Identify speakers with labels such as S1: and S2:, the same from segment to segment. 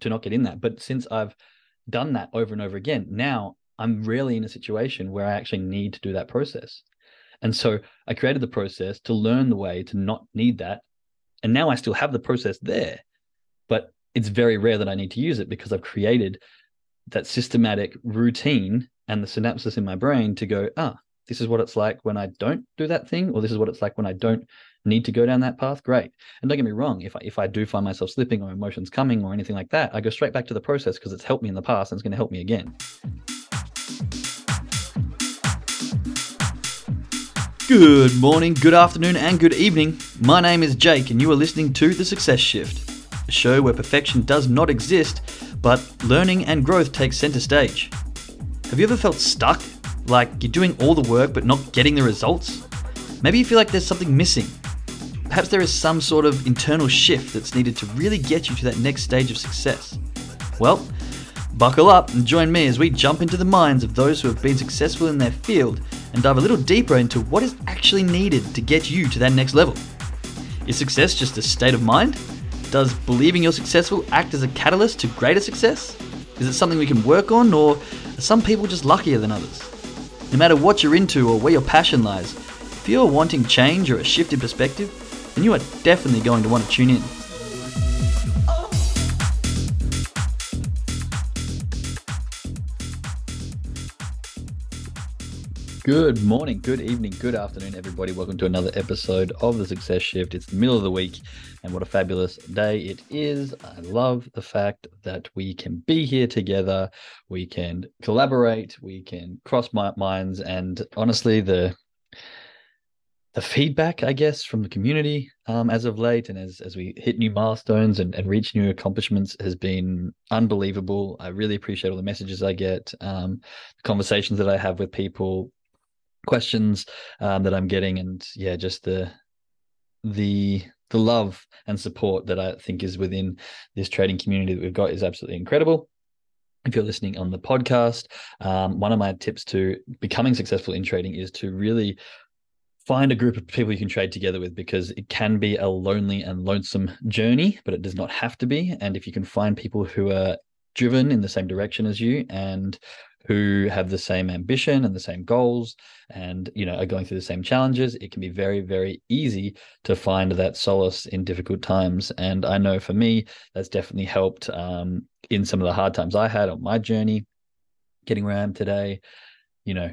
S1: to not get in that. But since I've done that over and over again, now I'm really in a situation where I actually need to do that process. And so I created the process to learn the way to not need that. And now I still have the process there, but it's very rare that I need to use it because I've created that systematic routine and the synapses in my brain to go, ah, this is what it's like when I don't do that thing, or this is what it's like when I don't need to go down that path. Great. And don't get me wrong, if I, if I do find myself slipping or emotions coming or anything like that, I go straight back to the process because it's helped me in the past and it's going to help me again. Good morning, good afternoon, and good evening. My name is Jake, and you are listening to The Success Shift, a show where perfection does not exist, but learning and growth take center stage. Have you ever felt stuck? Like you're doing all the work but not getting the results? Maybe you feel like there's something missing. Perhaps there is some sort of internal shift that's needed to really get you to that next stage of success. Well, buckle up and join me as we jump into the minds of those who have been successful in their field and dive a little deeper into what is actually needed to get you to that next level. Is success just a state of mind? Does believing you're successful act as a catalyst to greater success? Is it something we can work on, or are some people just luckier than others? No matter what you're into or where your passion lies, if you're wanting change or a shift in perspective, then you are definitely going to want to tune in. Good morning, good evening, good afternoon, everybody. Welcome to another episode of the Success Shift. It's the middle of the week, and what a fabulous day it is. I love the fact that we can be here together, we can collaborate, we can cross minds, and honestly, the the feedback, I guess, from the community um, as of late, and as as we hit new milestones and, and reach new accomplishments, has been unbelievable. I really appreciate all the messages I get, um, the conversations that I have with people, questions um, that I'm getting, and yeah, just the the the love and support that I think is within this trading community that we've got is absolutely incredible. If you're listening on the podcast, um, one of my tips to becoming successful in trading is to really find a group of people you can trade together with because it can be a lonely and lonesome journey, but it does not have to be. And if you can find people who are driven in the same direction as you and who have the same ambition and the same goals and you know are going through the same challenges it can be very very easy to find that solace in difficult times and i know for me that's definitely helped um, in some of the hard times i had on my journey getting where i am today you know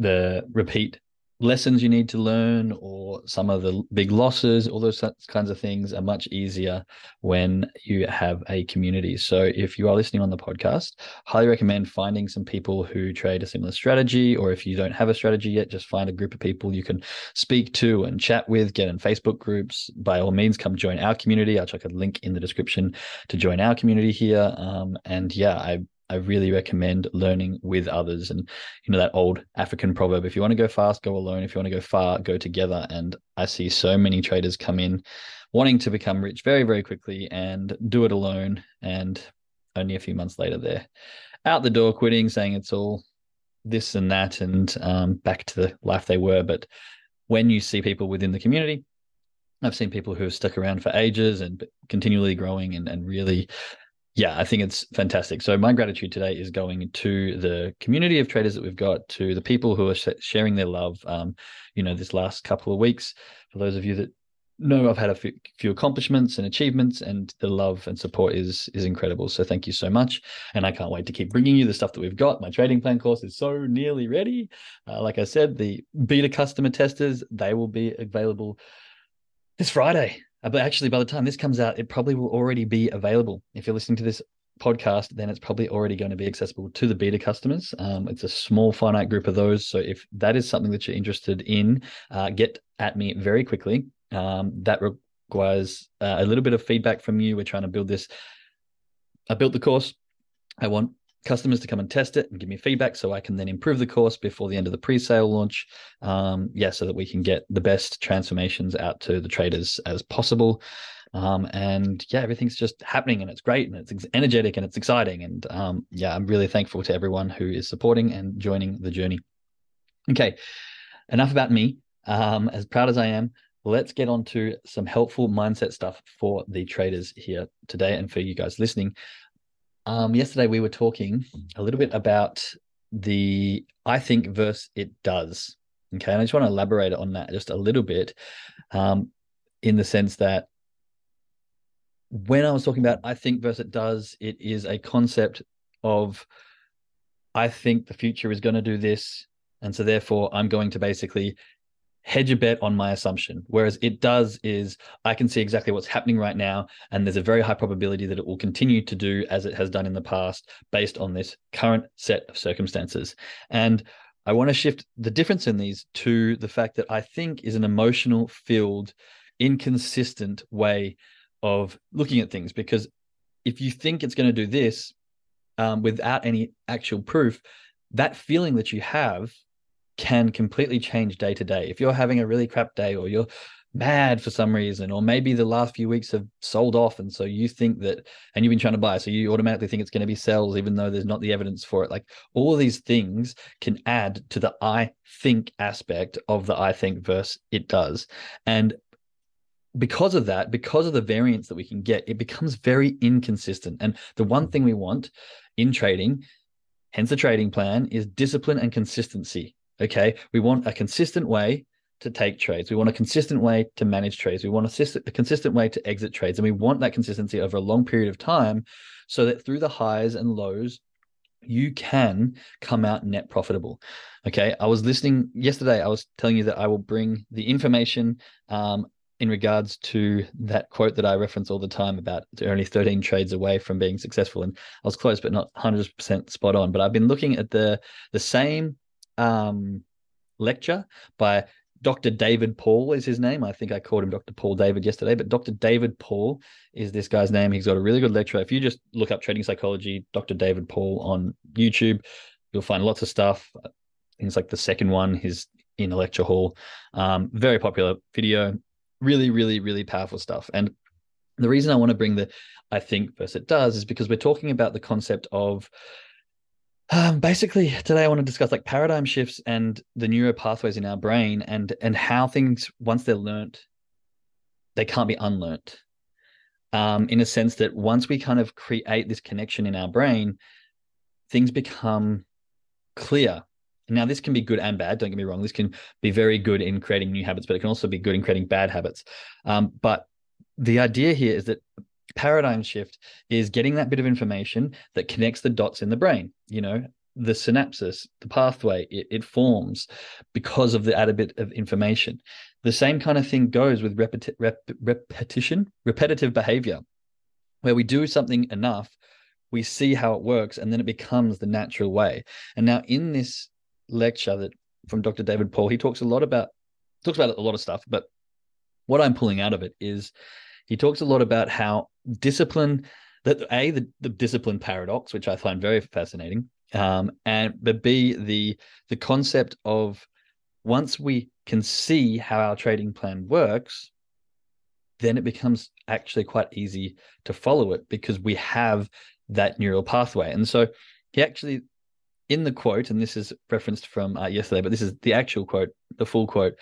S1: the repeat lessons you need to learn or some of the big losses all those kinds of things are much easier when you have a community. So if you are listening on the podcast highly recommend finding some people who trade a similar strategy or if you don't have a strategy yet just find a group of people you can speak to and chat with get in facebook groups. By all means come join our community. I'll chuck a link in the description to join our community here. Um, and yeah i I really recommend learning with others. And you know that old African proverb: if you want to go fast, go alone. If you want to go far, go together. And I see so many traders come in wanting to become rich very, very quickly and do it alone. And only a few months later, they're out the door, quitting, saying it's all this and that, and um, back to the life they were. But when you see people within the community, I've seen people who have stuck around for ages and continually growing and, and really yeah, I think it's fantastic. So my gratitude today is going to the community of traders that we've got, to the people who are sharing their love. Um, you know, this last couple of weeks. For those of you that know, I've had a few accomplishments and achievements, and the love and support is is incredible. So thank you so much, and I can't wait to keep bringing you the stuff that we've got. My trading plan course is so nearly ready. Uh, like I said, the beta customer testers they will be available this Friday. Uh, but actually, by the time this comes out, it probably will already be available. If you're listening to this podcast, then it's probably already going to be accessible to the beta customers. Um, it's a small, finite group of those. So if that is something that you're interested in, uh, get at me very quickly. Um, that requires uh, a little bit of feedback from you. We're trying to build this. I built the course. I want customers to come and test it and give me feedback so I can then improve the course before the end of the pre-sale launch. Um, yeah, so that we can get the best transformations out to the traders as possible. Um, and yeah, everything's just happening and it's great and it's energetic and it's exciting. And um, yeah, I'm really thankful to everyone who is supporting and joining the journey. Okay, enough about me. Um, as proud as I am, let's get on to some helpful mindset stuff for the traders here today and for you guys listening Um, yesterday we were talking a little bit about the I think versus it does. Okay, and I just want to elaborate on that just a little bit, um, in the sense that when I was talking about I think versus it does, it is a concept of I think the future is going to do this, and so therefore I'm going to basically hedge a bet on my assumption. Whereas it does is I can see exactly what's happening right now, and there's a very high probability that it will continue to do as it has done in the past based on this current set of circumstances. And I want to shift the difference in these to the fact that I think is an emotional filled, inconsistent way of looking at things. Because if you think it's going to do this um, without any actual proof, that feeling that you have can completely change day to day. If you're having a really crap day or you're mad for some reason, or maybe the last few weeks have sold off, and so you think that, and you've been trying to buy, so you automatically think it's going to be sells, even though there's not the evidence for it. Like all these things can add to the I think aspect of the I think verse it does. And because of that, because of the variance that we can get, it becomes very inconsistent. And the one thing we want in trading, hence the trading plan, is discipline and consistency. Okay. We want a consistent way to take trades. We want a consistent way to manage trades. We want a, a, consistent way to exit trades. And we want that consistency over a long period of time so that through the highs and lows, you can come out net profitable. Okay. I was listening yesterday. I was telling you that I will bring the information um, in regards to that quote that I reference all the time about only 13 trades away from being successful. And I was close, but not 100% spot on. But I've been looking at the the same um, lecture by Dr. David Paul is his name. I think I called him Dr. Paul David yesterday, but Dr. David Paul is this guy's name. He's got a really good lecture. If you just look up trading psychology, Dr. David Paul on YouTube, you'll find lots of stuff. Things like the second one, his in a lecture hall. Um, very popular video. Really, really, really powerful stuff. And the reason I want to bring the I think versus it does is because we're talking about the concept of um, basically, today I want to discuss like paradigm shifts and the neuro pathways in our brain, and and how things once they're learnt, they can't be unlearnt. Um, in a sense that once we kind of create this connection in our brain, things become clear. Now, this can be good and bad. Don't get me wrong. This can be very good in creating new habits, but it can also be good in creating bad habits. Um, but the idea here is that paradigm shift is getting that bit of information that connects the dots in the brain you know the synapses the pathway it, it forms because of the added bit of information. The same kind of thing goes with repeti- rep- repetition repetitive behavior where we do something enough we see how it works and then it becomes the natural way. And now in this lecture that from dr david paul he talks a lot about talks about a lot of stuff but what i'm pulling out of it is he talks a lot about how discipline that a the, the discipline paradox which i find very fascinating um, and but b the the concept of once we can see how our trading plan works then it becomes actually quite easy to follow it because we have that neural pathway. And so he actually in the quote and this is referenced from uh, yesterday but this is the actual quote the full quote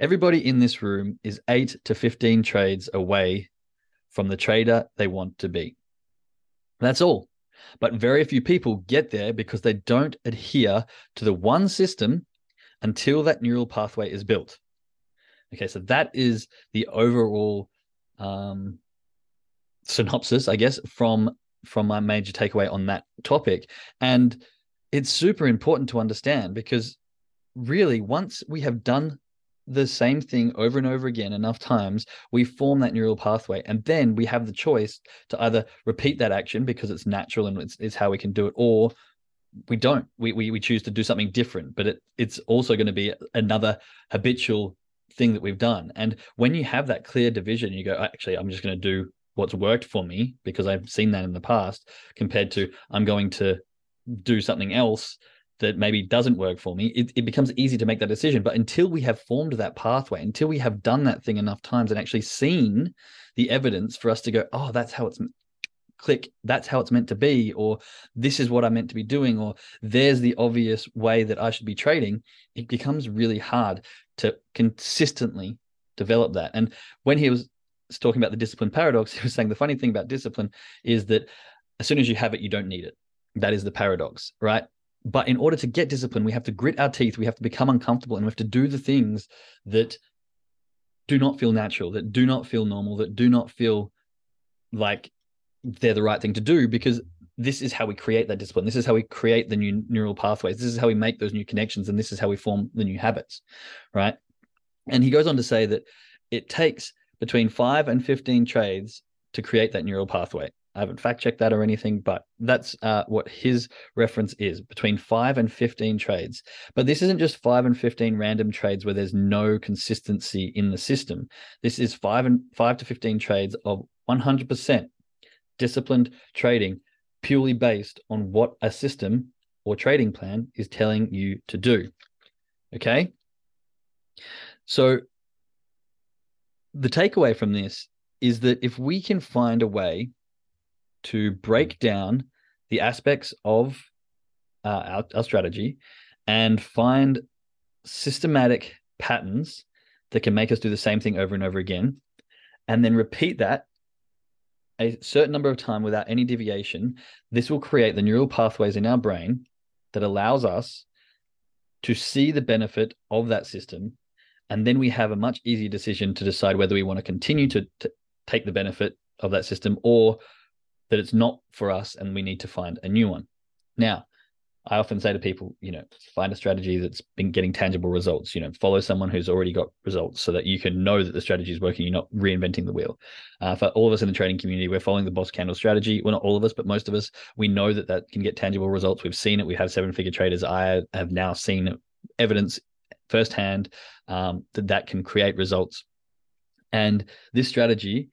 S1: everybody in this room is 8 to 15 trades away from the trader they want to be. That's all. But very few people get there because they don't adhere to the one system until that neural pathway is built. Okay, so that is the overall um, synopsis, I guess, from from my major takeaway on that topic. And it's super important to understand because really, once we have done the same thing over and over again enough times, we form that neural pathway. And then we have the choice to either repeat that action because it's natural and it's, it's how we can do it, or we don't. We, we, we choose to do something different, but it, it's also going to be another habitual thing that we've done. And when you have that clear division, you go, actually, I'm just going to do what's worked for me because I've seen that in the past, compared to I'm going to do something else that maybe doesn't work for me, it, it becomes easy to make that decision. But until we have formed that pathway, until we have done that thing enough times and actually seen the evidence for us to go, oh, that's how it's click, that's how it's meant to be, or this is what I'm meant to be doing, or there's the obvious way that I should be trading, it becomes really hard to consistently develop that. And when he was talking about the discipline paradox, he was saying the funny thing about discipline is that as soon as you have it, you don't need it. That is the paradox, right? But in order to get discipline, we have to grit our teeth, we have to become uncomfortable, and we have to do the things that do not feel natural, that do not feel normal, that do not feel like they're the right thing to do because this is how we create that discipline. This is how we create the new neural pathways. This is how we make those new connections. And this is how we form the new habits. Right. And he goes on to say that it takes between five and 15 trades to create that neural pathway. I haven't fact checked that or anything, but that's uh, what his reference is between five and 15 trades. But this isn't just five and 15 random trades where there's no consistency in the system. This is five and five to 15 trades of 100% disciplined trading purely based on what a system or trading plan is telling you to do. Okay. So the takeaway from this is that if we can find a way to break down the aspects of uh, our, our strategy and find systematic patterns that can make us do the same thing over and over again, and then repeat that a certain number of time without any deviation, this will create the neural pathways in our brain that allows us to see the benefit of that system. And then we have a much easier decision to decide whether we want to continue to, to take the benefit of that system or that it's not for us and we need to find a new one. Now, I often say to people, you know, find a strategy that's been getting tangible results. You know, follow someone who's already got results so that you can know that the strategy is working. You're not reinventing the wheel. Uh, for all of us in the trading community, we're following the boss candle strategy. Well, not all of us, but most of us, we know that that can get tangible results. We've seen it. We have seven figure traders. I have now seen evidence firsthand um, that that can create results. And this strategy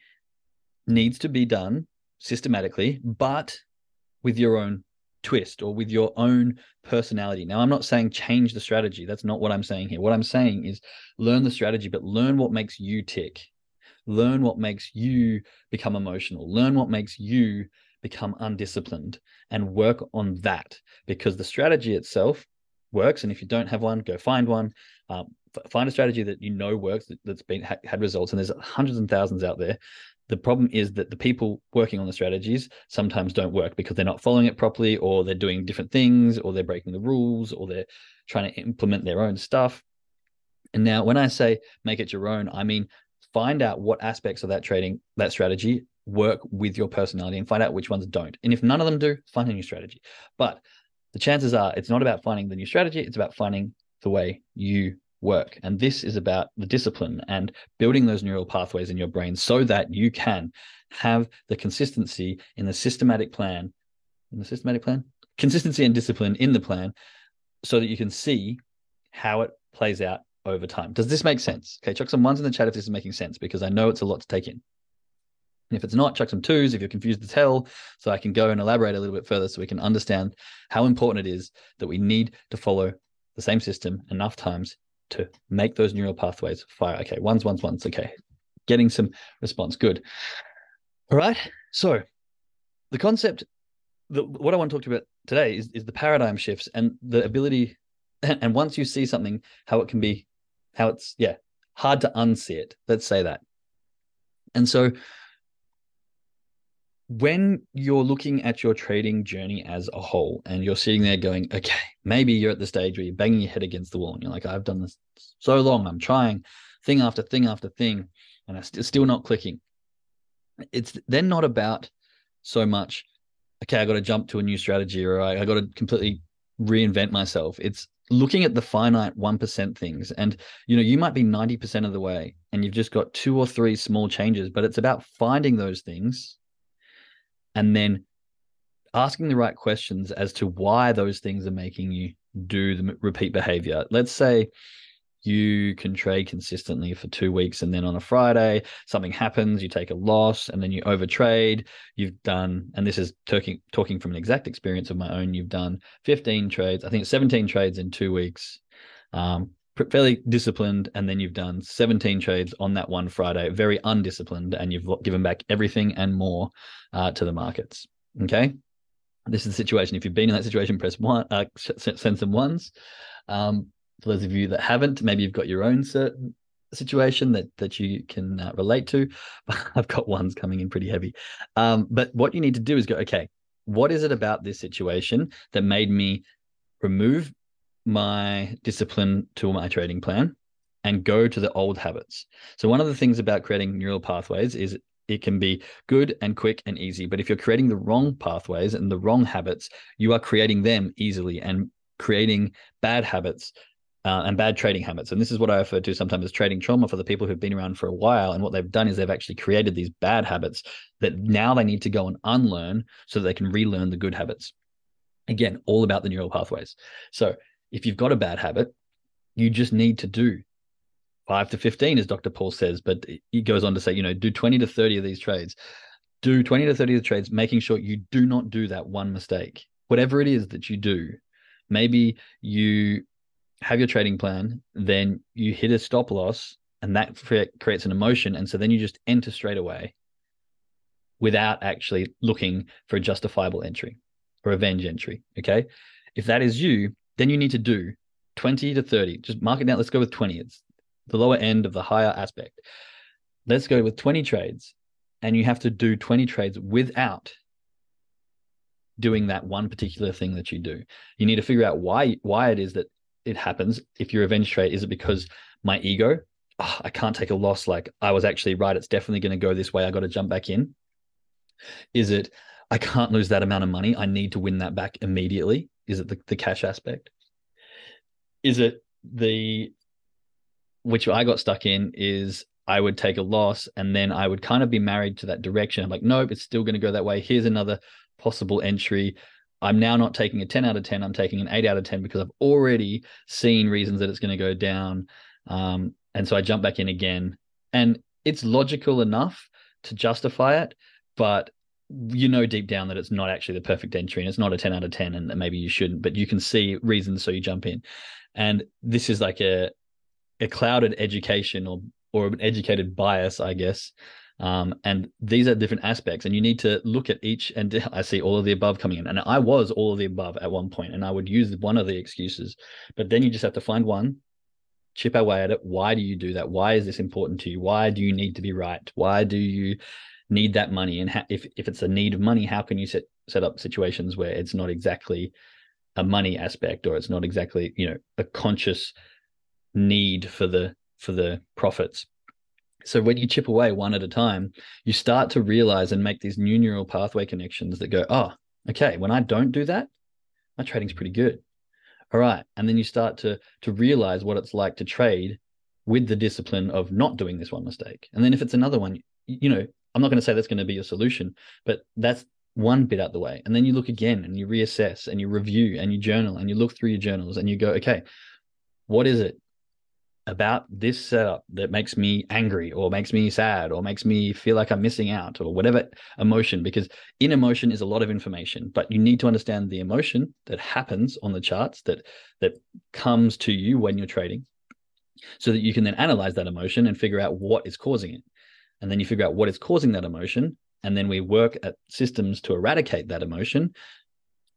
S1: needs to be done systematically, but with your own twist or with your own personality. Now, I'm not saying change the strategy. That's not what I'm saying here. What I'm saying is learn the strategy, but learn what makes you tick. Learn what makes you become emotional. Learn what makes you become undisciplined and work on that because the strategy itself works. And if you don't have one, go find one. Um, find a strategy that you know works that, has been had results and there's hundreds and thousands out there the problem is that the people working on the strategies sometimes don't work because they're not following it properly or they're doing different things or they're breaking the rules or they're trying to implement their own stuff. And now when i say make it your own i mean find out what aspects of that trading that strategy work with your personality and find out which ones don't. And if none of them do find a new strategy. But the chances are it's not about finding the new strategy it's about finding the way you work. And this is about the discipline and building those neural pathways in your brain so that you can have the consistency in the systematic plan, in the systematic plan, consistency and discipline in the plan so that you can see how it plays out over time. Does this make sense? Okay, chuck some ones in the chat if this is making sense because I know it's a lot to take in. And if it's not, chuck some twos if you're confused to tell, so I can go and elaborate a little bit further so we can understand how important it is that we need to follow the same system enough times to make those neural pathways fire. Okay, ones, ones, ones. Okay, getting some response. Good. All right. So the concept, the, what I want to talk to you about today is, is the paradigm shifts and the ability. And once you see something, how it can be, how it's, yeah, hard to unsee it. Let's say that. And so when you're looking at your trading journey as a whole and you're sitting there going, okay, maybe you're at the stage where you're banging your head against the wall and you're like, I've done this so long, I'm trying thing after thing after thing, and it's still not clicking. It's then not about so much, okay, I got to jump to a new strategy or I, I got to completely reinvent myself. It's looking at the finite 1% things and you know you might be 90% of the way and you've just got two or three small changes but it's about finding those things and then asking the right questions as to why those things are making you do the repeat behavior. Let's say you can trade consistently for two weeks and then on a Friday something happens, you take a loss and then you overtrade. You've done, and this is talking talking from an exact experience of my own. You've done 15 trades, I think 17 trades in two weeks. Um, fairly disciplined, and then you've done 17 trades on that one Friday, very undisciplined, and you've given back everything and more uh, to the markets. Okay. This is the situation. If you've been in that situation, press one, uh, send some ones. Um, for those of you that haven't, maybe you've got your own certain situation that that you can uh, relate to. I've got ones coming in pretty heavy. Um, but what you need to do is go, okay, what is it about this situation that made me remove my discipline to my trading plan and go to the old habits. So one of the things about creating neural pathways is it can be good and quick and easy. But if you're creating the wrong pathways and the wrong habits, you are creating them easily and creating bad habits uh, and bad trading habits. And this is what I refer to sometimes as trading trauma for the people who've been around for a while. And what they've done is they've actually created these bad habits that now they need to go and unlearn so that they can relearn the good habits. Again, all about the neural pathways. So if you've got a bad habit, you just need to do five to 15, as Dr. Paul says, but he goes on to say, you know, do 20 to 30 of these trades. Do 20 to 30 of the trades, making sure you do not do that one mistake. Whatever it is that you do, maybe you have your trading plan, then you hit a stop loss, and that creates an emotion. And so then you just enter straight away without actually looking for a justifiable entry or a revenge entry. Okay. If that is you, then you need to do 20 to 30. Just mark it down. Let's go with 20. It's the lower end of the higher aspect. Let's go with 20 trades, and you have to do 20 trades without doing that one particular thing that you do. You need to figure out why why it is that it happens. If your revenge trade, is it because my ego? Oh, I can't take a loss. Like I was actually right. It's definitely going to go this way. I got to jump back in. Is it I can't lose that amount of money. I need to win that back immediately. Is it the, the cash aspect? Is it the which I got stuck in is I would take a loss and then I would kind of be married to that direction. I'm like, nope, it's still going to go that way. Here's another possible entry. I'm now not taking a 10 out of 10. I'm taking an 8 out of 10 because I've already seen reasons that it's going to go down. Um, and so I jump back in again. And it's logical enough to justify it, but you know deep down that it's not actually the perfect entry and it's not a 10 out of 10 and maybe you shouldn't, but you can see reasons so you jump in. And this is like a a clouded education or or an educated bias, I guess. Um, and these are different aspects, and you need to look at each. And I see all of the above coming in, and I was all of the above at one point, and I would use one of the excuses, but then you just have to find one, chip away at it. Why do you do that? Why is this important to you? Why do you need to be right? Why do you need that money? And if if it's a need of money, how can you set set up situations where it's not exactly a money aspect, or it's not exactly you know a conscious need for the for the profits so when you chip away one at a time you start to realize and make these new neural pathway connections that go oh okay when i don't do that my trading's pretty good all right and then you start to to realize what it's like to trade with the discipline of not doing this one mistake and then if it's another one you know i'm not going to say that's going to be your solution but that's one bit out the way and then you look again and you reassess and you review and you journal and you look through your journals and you go okay what is it about this setup that makes me angry or makes me sad or makes me feel like I'm missing out or whatever emotion, because in emotion is a lot of information, but you need to understand the emotion that happens on the charts that that comes to you when you're trading so that you can then analyze that emotion and figure out what is causing it. And then you figure out what is causing that emotion. And then we work at systems to eradicate that emotion.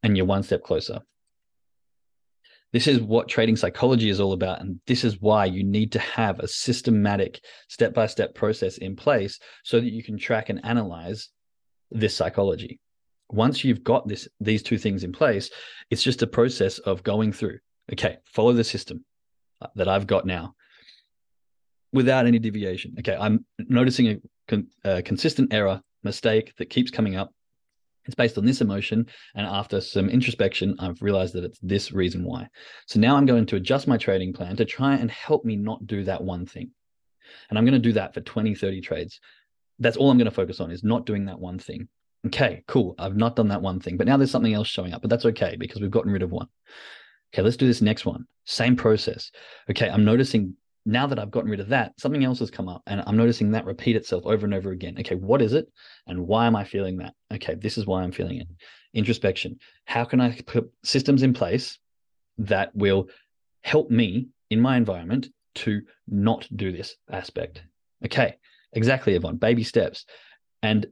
S1: And you're one step closer. This is what trading psychology is all about. And this is why you need to have a systematic step by step process in place so that you can track and analyze this psychology. Once you've got this these two things in place, it's just a process of going through. Okay, follow the system that I've got now without any deviation. Okay, I'm noticing a, con- a consistent error, mistake that keeps coming up it's based on this emotion. And after some introspection, I've realized that it's this reason why. So now I'm going to adjust my trading plan to try and help me not do that one thing. And I'm going to do that for 20, 30 trades. That's all I'm going to focus on is not doing that one thing. Okay, cool. I've not done that one thing, but now there's something else showing up, but that's okay because we've gotten rid of one. Okay, let's do this next one. Same process. Okay, I'm noticing now that I've gotten rid of that, something else has come up and I'm noticing that repeat itself over and over again. Okay, what is it? And why am I feeling that? Okay, this is why I'm feeling it. Introspection. How can I put systems in place that will help me in my environment to not do this aspect? Okay, exactly, Yvonne. Baby steps. And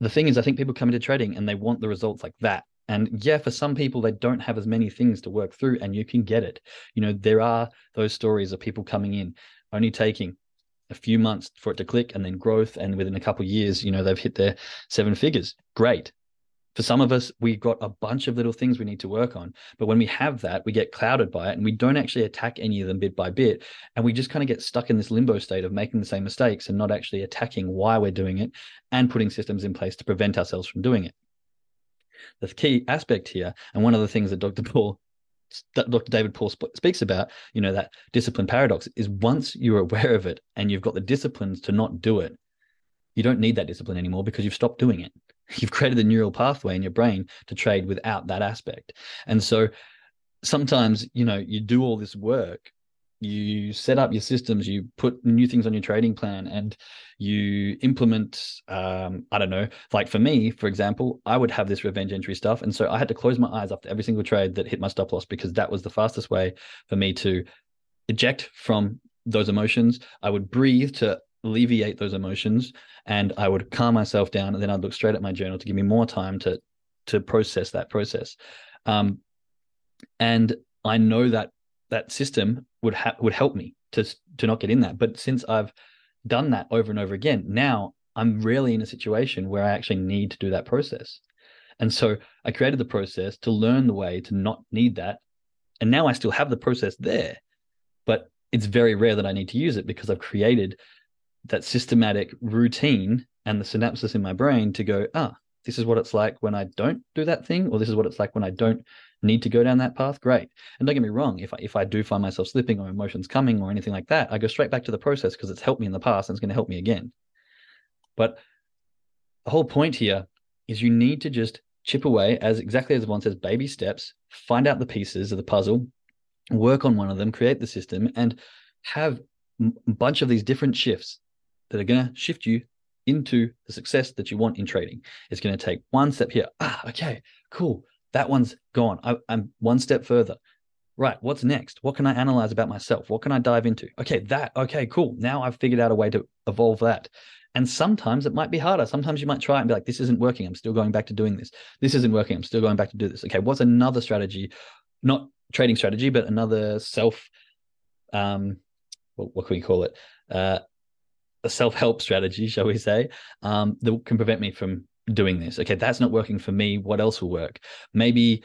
S1: the thing is, I think people come into trading and they want the results like that. And yeah, for some people, they don't have as many things to work through, and you can get it. You know, there are those stories of people coming in only taking a few months for it to click and then growth. And within a couple years, you know, they've hit their seven figures. Great. For some of us, we've got a bunch of little things we need to work on. But when we have that, we get clouded by it and we don't actually attack any of them bit by bit. And we just kind of get stuck in this limbo state of making the same mistakes and not actually attacking why we're doing it and putting systems in place to prevent ourselves from doing it. The key aspect here, and one of the things that Dr. Paul Dr. David Paul sp- speaks about, you know, that discipline paradox is once you're aware of it and you've got the disciplines to not do it, you don't need that discipline anymore because you've stopped doing it. You've created a neural pathway in your brain to trade without that aspect. And so sometimes, you know, you do all this work, you set up your systems, you put new things on your trading plan, and you implement, um, I don't know, like for me, for example, I would have this revenge entry stuff. And so I had to close my eyes after every single trade that hit my stop loss because that was the fastest way for me to eject from those emotions. I would breathe to alleviate those emotions and I would calm myself down and then I'd look straight at my journal to give me more time to to process that process. Um, and I know that that system would ha- would help me to to not get in that. But since I've done that over and over again, now I'm rarely in a situation where I actually need to do that process. And so I created the process to learn the way to not need that. And now I still have the process there, but it's very rare that I need to use it because I've created that systematic routine and the synapses in my brain to go, ah, this is what it's like when I don't do that thing, or this is what it's like when I don't need to go down that path. Great. And don't get me wrong, if I, if I do find myself slipping or emotions coming or anything like that, I go straight back to the process because it's helped me in the past and it's going to help me again. But the whole point here is you need to just chip away as exactly as one says, baby steps, find out the pieces of the puzzle, work on one of them, create the system, and have a bunch of these different shifts that are going to shift you into the success that you want in trading. It's going to take one step here. Ah, okay, cool. That one's gone. I, I'm one step further. Right. What's next? What can I analyze about myself? What can I dive into? Okay, that. Okay, cool. Now I've figured out a way to evolve that. And sometimes it might be harder. Sometimes you might try and be like, this isn't working. I'm still going back to doing this. This isn't working. I'm still going back to do this. Okay, what's another strategy? Not trading strategy, but another self, um, what, what can we call it? Uh, a self-help strategy, shall we say, um, that can prevent me from doing this. Okay, that's not working for me. What else will work? Maybe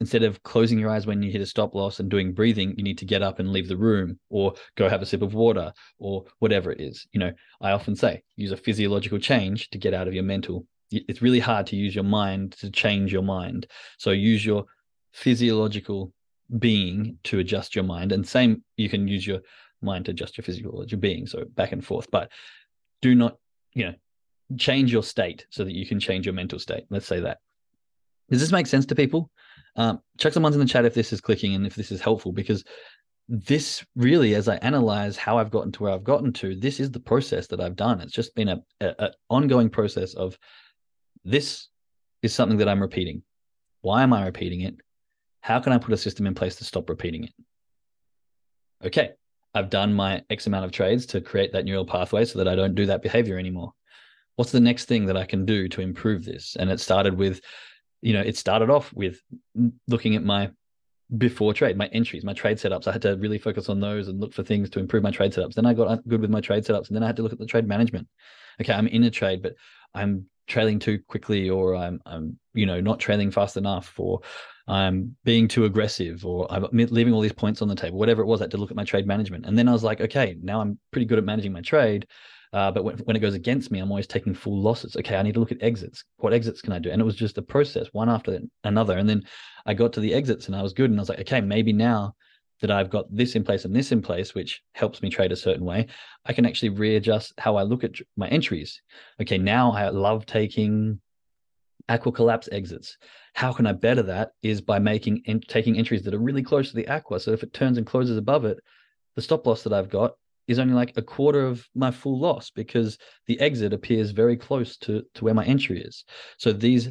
S1: instead of closing your eyes when you hit a stop loss and doing breathing, you need to get up and leave the room or go have a sip of water or whatever it is. You know, I often say use a physiological change to get out of your mental. It's really hard to use your mind to change your mind. So use your physiological being to adjust your mind. And same, you can use your mind to adjust your physiological being. So back and forth. But do not, you know, change your state so that you can change your mental state. Let's say that. Does this make sense to people? Um, check someone's in the chat if this is clicking and if this is helpful because this really, as I analyze how I've gotten to where I've gotten to, this is the process that I've done. It's just been a, a, a ongoing process of this is something that I'm repeating. Why am I repeating it? How can I put a system in place to stop repeating it? Okay, I've done my X amount of trades to create that neural pathway so that I don't do that behavior anymore what's the next thing that I can do to improve this? And it started with, you know, it started off with looking at my before trade, my entries, my trade setups. I had to really focus on those and look for things to improve my trade setups. Then I got uh, good with my trade setups, and then I had to look at the trade management. Okay, I'm in a trade, but I'm trailing too quickly, or I'm, I'm, you know, not trailing fast enough, or I'm being too aggressive, or I'm leaving all these points on the table. Whatever it was, I had to look at my trade management, and then I was like, okay, now I'm pretty good at managing my trade. Uh, but when, when it goes against me, I'm always taking full losses. Okay, I need to look at exits. What exits can I do? And it was just a process, one after another. And then I got to the exits and I was good. And I was like, okay, maybe now that I've got this in place and this in place, which helps me trade a certain way, I can actually readjust how I look at my entries. Okay, now I love taking aqua collapse exits. How can I better that? Is by making and taking entries that are really close to the aqua. So if it turns and closes above it, the stop loss that I've got is only like a quarter of my full loss because the exit appears very close to to where my entry is. So these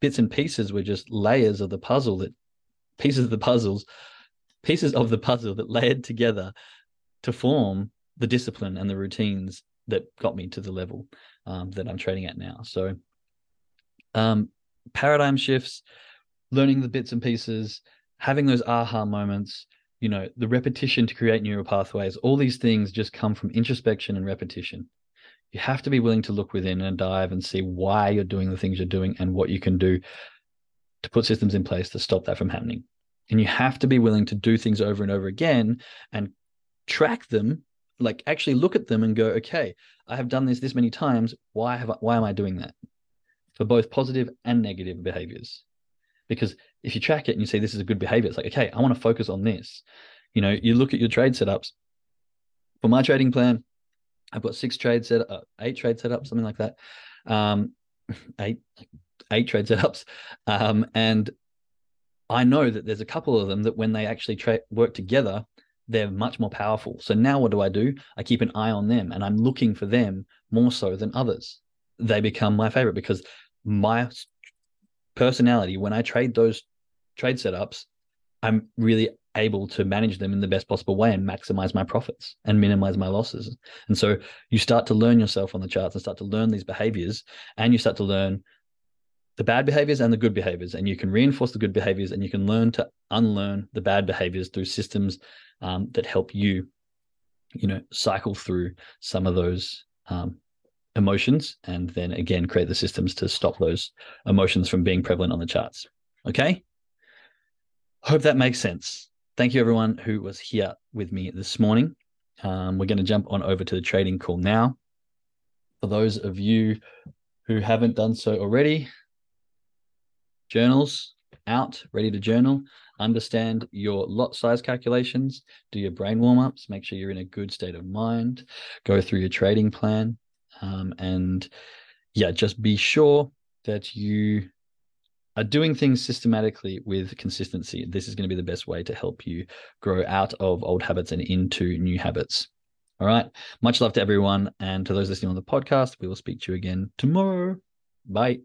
S1: bits and pieces were just layers of the puzzle that pieces of the puzzles pieces of the puzzle that layered together to form the discipline and the routines that got me to the level um, that I'm trading at now. So um, paradigm shifts, learning the bits and pieces, having those aha moments, you know the repetition to create neural pathways all these things just come from introspection and repetition You have to be willing to look within and dive and see why you're doing the things you're doing and what you can do to put systems in place to stop that from happening. And you have to be willing to do things over and over again and track them, like actually look at them and go, okay, I have done this this many times. Why have I, why am I doing that? For both positive and negative behaviors. Because if you track it and you say this is a good behavior, it's like, okay, I want to focus on this. You know, you look at your trade setups. For my trading plan, I've got six trade set, uh, eight trade setups, something like that. Um, eight, eight trade setups, um, and I know that there's a couple of them that when they actually tra- work together, they're much more powerful. So now what do I do? I keep an eye on them, and I'm looking for them more so than others. They become my favorite because my personality, when I trade those trade setups, I'm really able to manage them in the best possible way and maximize my profits and minimize my losses. And so you start to learn yourself on the charts and start to learn these behaviors and you start to learn the bad behaviors and the good behaviors and you can reinforce the good behaviors and you can learn to unlearn the bad behaviors through systems um, that help you you know cycle through some of those um, emotions and then again create the systems to stop those emotions from being prevalent on the charts okay hope that makes sense thank you everyone who was here with me this morning. Um, we're going to jump on over to the trading call now. For those of you who haven't done so already, journals out, ready to journal. Understand your lot size calculations, do your brain warm ups, make sure you're in a good state of mind, go through your trading plan. Um, and yeah, just be sure that you are doing things systematically with consistency. This is going to be the best way to help you grow out of old habits and into new habits. All right. Much love to everyone. And to those listening on the podcast, we will speak to you again tomorrow. Bye.